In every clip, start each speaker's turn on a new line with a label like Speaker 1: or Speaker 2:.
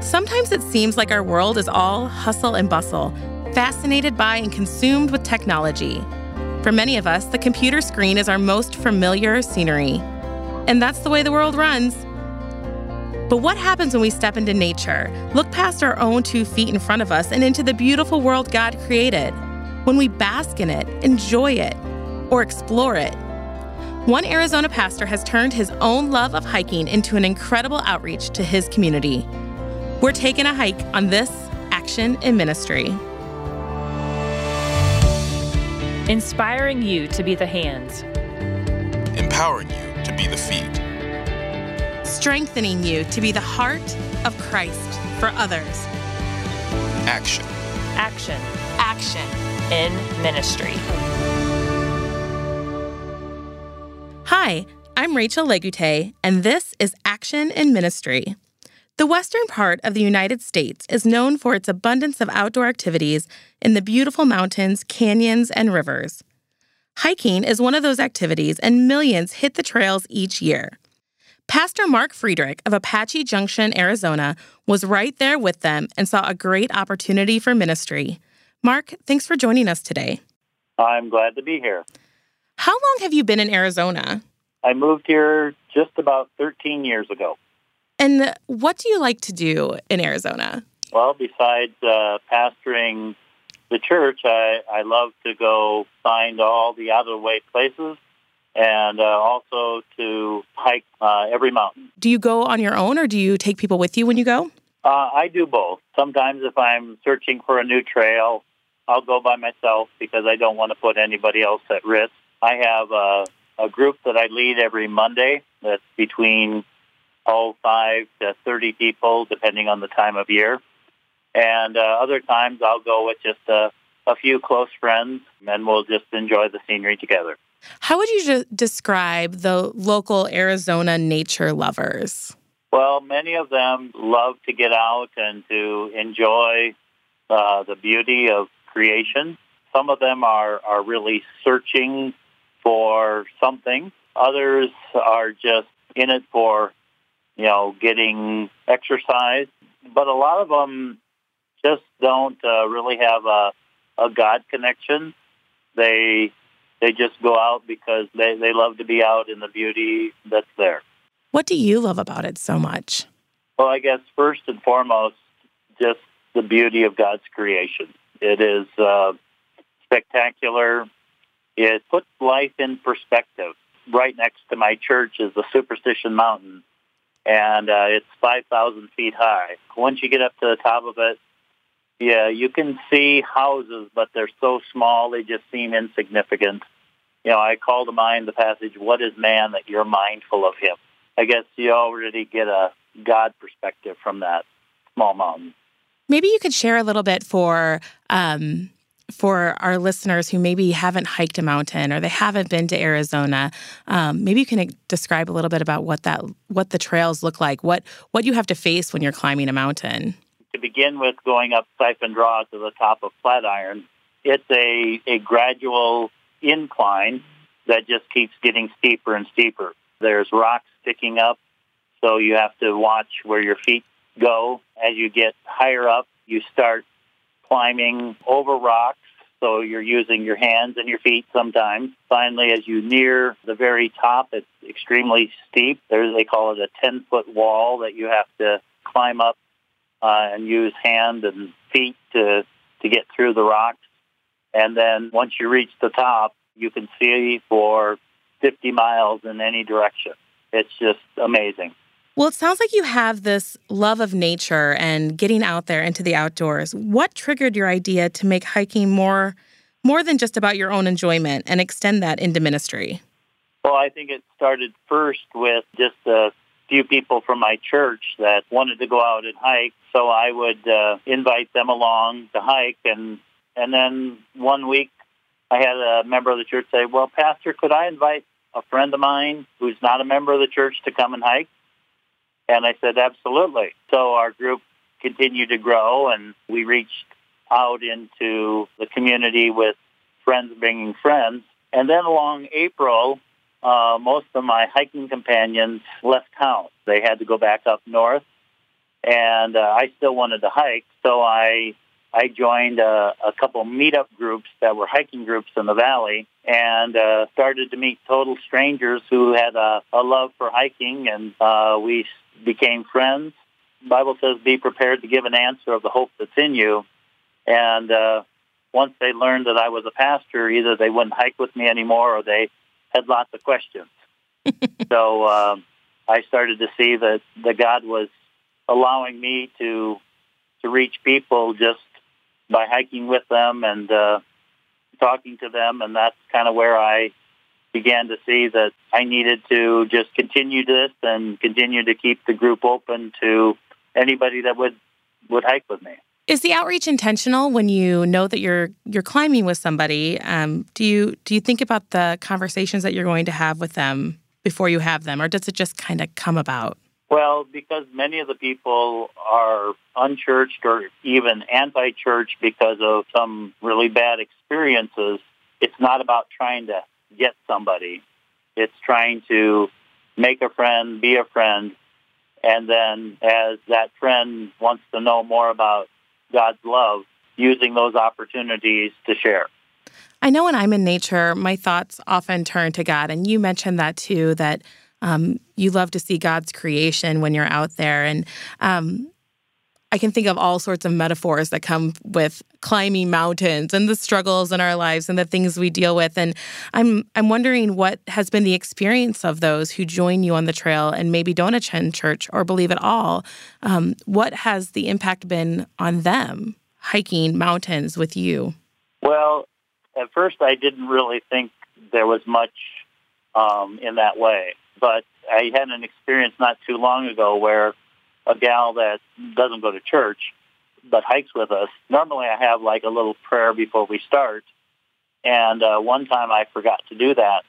Speaker 1: Sometimes it seems like our world is all hustle and bustle, fascinated by and consumed with technology. For many of us, the computer screen is our most familiar scenery. And that's the way the world runs. But what happens when we step into nature, look past our own two feet in front of us, and into the beautiful world God created? When we bask in it, enjoy it, or explore it? One Arizona pastor has turned his own love of hiking into an incredible outreach to his community. We're taking a hike on this Action in Ministry.
Speaker 2: Inspiring you to be the hands,
Speaker 3: empowering you to be the feet,
Speaker 1: strengthening you to be the heart of Christ for others.
Speaker 3: Action.
Speaker 2: Action.
Speaker 1: Action.
Speaker 2: In ministry.
Speaker 1: Hi, I'm Rachel Legute, and this is Action in Ministry. The western part of the United States is known for its abundance of outdoor activities in the beautiful mountains, canyons, and rivers. Hiking is one of those activities, and millions hit the trails each year. Pastor Mark Friedrich of Apache Junction, Arizona, was right there with them and saw a great opportunity for ministry. Mark, thanks for joining us today.
Speaker 4: I'm glad to be here.
Speaker 1: How long have you been in Arizona?
Speaker 4: I moved here just about 13 years ago.
Speaker 1: And what do you like to do in Arizona?
Speaker 4: Well, besides uh, pastoring the church, I, I love to go find all the out of the way places and uh, also to hike uh, every mountain.
Speaker 1: Do you go on your own or do you take people with you when you go?
Speaker 4: Uh, I do both. Sometimes if I'm searching for a new trail, I'll go by myself because I don't want to put anybody else at risk. I have a, a group that I lead every Monday that's between oh, five to 30 people, depending on the time of year. And uh, other times I'll go with just a, a few close friends and we'll just enjoy the scenery together.
Speaker 1: How would you describe the local Arizona nature lovers?
Speaker 4: Well, many of them love to get out and to enjoy uh, the beauty of creation. Some of them are, are really searching for something. Others are just in it for you know, getting exercise. But a lot of them just don't uh, really have a, a God connection. They they just go out because they, they love to be out in the beauty that's there.
Speaker 1: What do you love about it so much?
Speaker 4: Well, I guess first and foremost, just the beauty of God's creation. It is uh, spectacular. It puts life in perspective. Right next to my church is the Superstition Mountain, and uh, it's 5,000 feet high. Once you get up to the top of it, yeah, you can see houses, but they're so small they just seem insignificant. You know, I call to mind the passage, "What is man that you're mindful of him?" I guess you already get a God perspective from that small mountain.
Speaker 1: Maybe you could share a little bit for um, for our listeners who maybe haven't hiked a mountain or they haven't been to Arizona, um, maybe you can describe a little bit about what that what the trails look like, what what you have to face when you're climbing a mountain.
Speaker 4: To begin with, going up Siphon Draw to the top of Flatiron, it's a a gradual incline that just keeps getting steeper and steeper. There's rocks sticking up, so you have to watch where your feet go. As you get higher up, you start climbing over rocks, so you're using your hands and your feet sometimes. Finally, as you near the very top, it's extremely steep. There, they call it a 10 foot wall that you have to climb up uh, and use hand and feet to, to get through the rocks. And then once you reach the top, you can see for 50 miles in any direction. It's just amazing.
Speaker 1: Well, it sounds like you have this love of nature and getting out there into the outdoors. What triggered your idea to make hiking more more than just about your own enjoyment and extend that into ministry?
Speaker 4: Well, I think it started first with just a few people from my church that wanted to go out and hike, so I would uh, invite them along to hike and and then one week I had a member of the church say, "Well, pastor, could I invite a friend of mine who's not a member of the church to come and hike?" And I said, absolutely. So our group continued to grow and we reached out into the community with friends bringing friends. And then along April, uh, most of my hiking companions left town. They had to go back up north. and uh, I still wanted to hike, so I I joined a, a couple meetup groups that were hiking groups in the valley, and uh, started to meet total strangers who had a, a love for hiking, and uh, we became friends. The Bible says, "Be prepared to give an answer of the hope that's in you," and uh, once they learned that I was a pastor, either they wouldn't hike with me anymore, or they had lots of questions. so um, I started to see that that God was allowing me to to reach people just by hiking with them and uh, talking to them, and that's kind of where I began to see that I needed to just continue this and continue to keep the group open to anybody that would would hike with me.
Speaker 1: Is the outreach intentional when you know that you're you're climbing with somebody? Um, do you do you think about the conversations that you're going to have with them before you have them, or does it just kind of come about?
Speaker 4: Well, because many of the people are unchurched or even anti-church because of some really bad experiences, it's not about trying to get somebody. It's trying to make a friend, be a friend, and then as that friend wants to know more about God's love, using those opportunities to share.
Speaker 1: I know when I'm in nature, my thoughts often turn to God, and you mentioned that too. That um, you love to see God's creation when you're out there. And um, I can think of all sorts of metaphors that come with climbing mountains and the struggles in our lives and the things we deal with. And I'm I'm wondering what has been the experience of those who join you on the trail and maybe don't attend church or believe at all. Um, what has the impact been on them hiking mountains with you?
Speaker 4: Well, at first I didn't really think there was much um, in that way. But I had an experience not too long ago where a gal that doesn't go to church but hikes with us. Normally, I have like a little prayer before we start, and uh, one time I forgot to do that,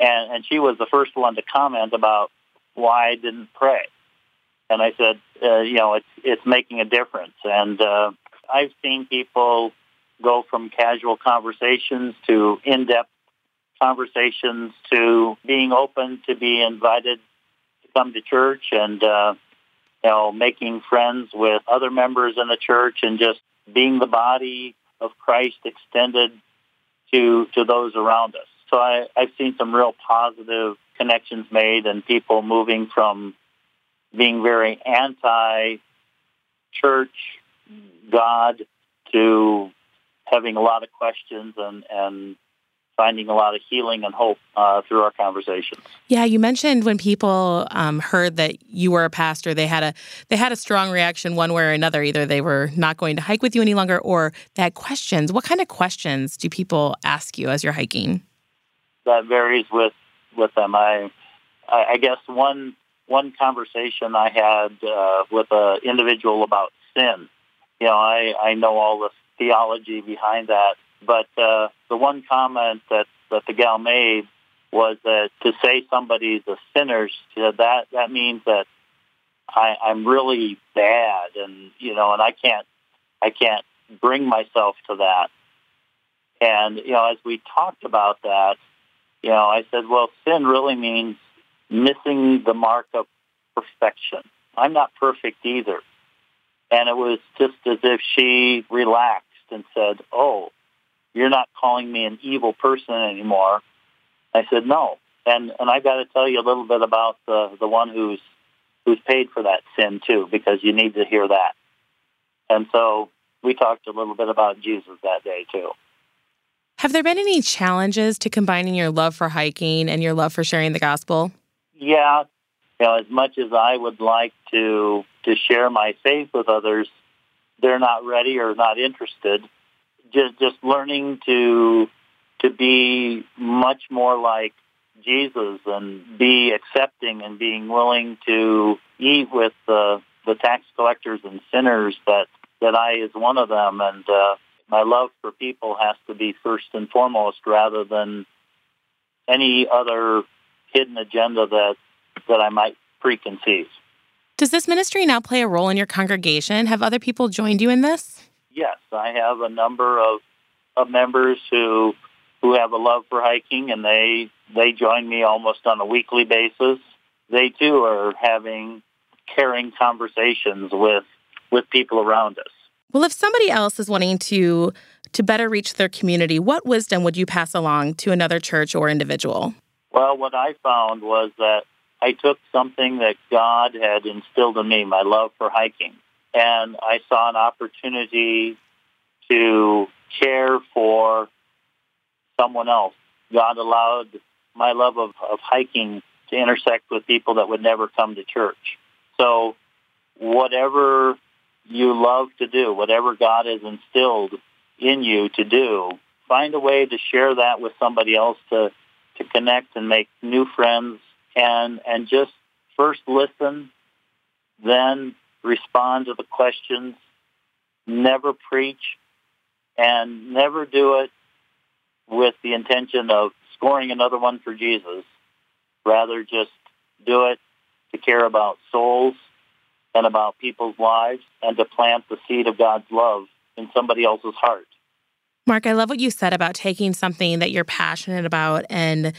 Speaker 4: and and she was the first one to comment about why I didn't pray, and I said, uh, you know, it's it's making a difference, and uh, I've seen people go from casual conversations to in-depth conversations to being open to be invited to come to church. And uh, you know making friends with other members in the church and just being the body of Christ extended to to those around us. So I, I've seen some real positive connections made and people moving from being very anti church God to having a lot of questions and, and finding a lot of healing and hope uh, through our conversations.
Speaker 1: Yeah, you mentioned when people um, heard that you were a pastor, they had a they had a strong reaction one way or another. Either they were not going to hike with you any longer, or they had questions. What kind of questions do people ask you as you're hiking?
Speaker 4: That varies with with them. I I guess one one conversation I had uh, with an individual about sin. You know, I I know all the theology behind that but uh, the one comment that, that the gal made was that to say somebody's a sinner, that that means that I, I'm really bad, and you know, and I can't I can't bring myself to that. And you know, as we talked about that, you know, I said, well, sin really means missing the mark of perfection. I'm not perfect either. And it was just as if she relaxed and said, oh, you're not calling me an evil person anymore. I said, no. And, and I got to tell you a little bit about the, the one who's, who's paid for that sin too, because you need to hear that. And so we talked a little bit about Jesus that day too.
Speaker 1: Have there been any challenges to combining your love for hiking and your love for sharing the gospel?
Speaker 4: Yeah, you know, as much as I would like to to share my faith with others, they're not ready or not interested just just learning to to be much more like Jesus and be accepting and being willing to eat with the the tax collectors and sinners that that I is one of them and uh, my love for people has to be first and foremost rather than any other hidden agenda that that I might preconceive.
Speaker 1: Does this ministry now play a role in your congregation? Have other people joined you in this?
Speaker 4: Yes, I have a number of, of members who who have a love for hiking, and they they join me almost on a weekly basis. They too are having caring conversations with with people around us.
Speaker 1: Well, if somebody else is wanting to to better reach their community, what wisdom would you pass along to another church or individual?
Speaker 4: Well, what I found was that I took something that God had instilled in me, my love for hiking, and I saw an opportunity to care for someone else. God allowed my love of, of hiking to intersect with people that would never come to church. So whatever you love to do, whatever God has instilled in you to do, find a way to share that with somebody else to, to connect and make new friends and, and just first listen, then respond to the questions, never preach, and never do it with the intention of scoring another one for Jesus. Rather, just do it to care about souls and about people's lives and to plant the seed of God's love in somebody else's heart.
Speaker 1: Mark, I love what you said about taking something that you're passionate about and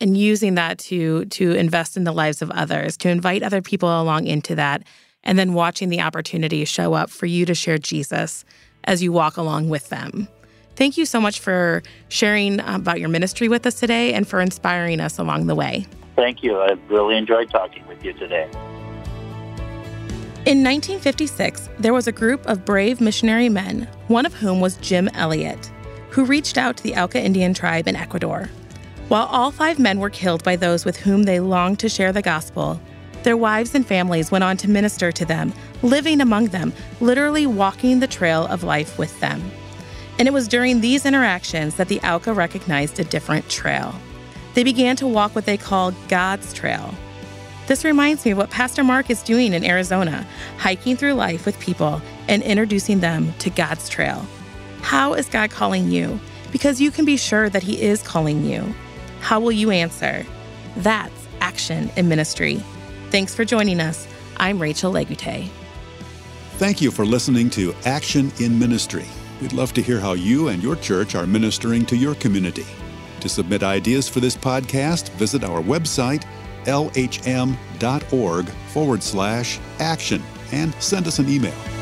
Speaker 1: and using that to to invest in the lives of others, to invite other people along into that, and then watching the opportunity show up for you to share Jesus as you walk along with them. Thank you so much for sharing about your ministry with us today and for inspiring us along the way.
Speaker 4: Thank you. I really enjoyed talking with you today.
Speaker 1: In 1956, there was a group of brave missionary men, one of whom was Jim Elliot, who reached out to the Auca Indian tribe in Ecuador. While all five men were killed by those with whom they longed to share the gospel, their wives and families went on to minister to them, living among them, literally walking the trail of life with them. And it was during these interactions that the Auca recognized a different trail. They began to walk what they call God's trail, this reminds me of what Pastor Mark is doing in Arizona, hiking through life with people and introducing them to God's trail. How is God calling you? Because you can be sure that He is calling you. How will you answer? That's action in ministry. Thanks for joining us. I'm Rachel Legute.
Speaker 5: Thank you for listening to Action in Ministry. We'd love to hear how you and your church are ministering to your community. To submit ideas for this podcast, visit our website lhm.org forward slash action and send us an email.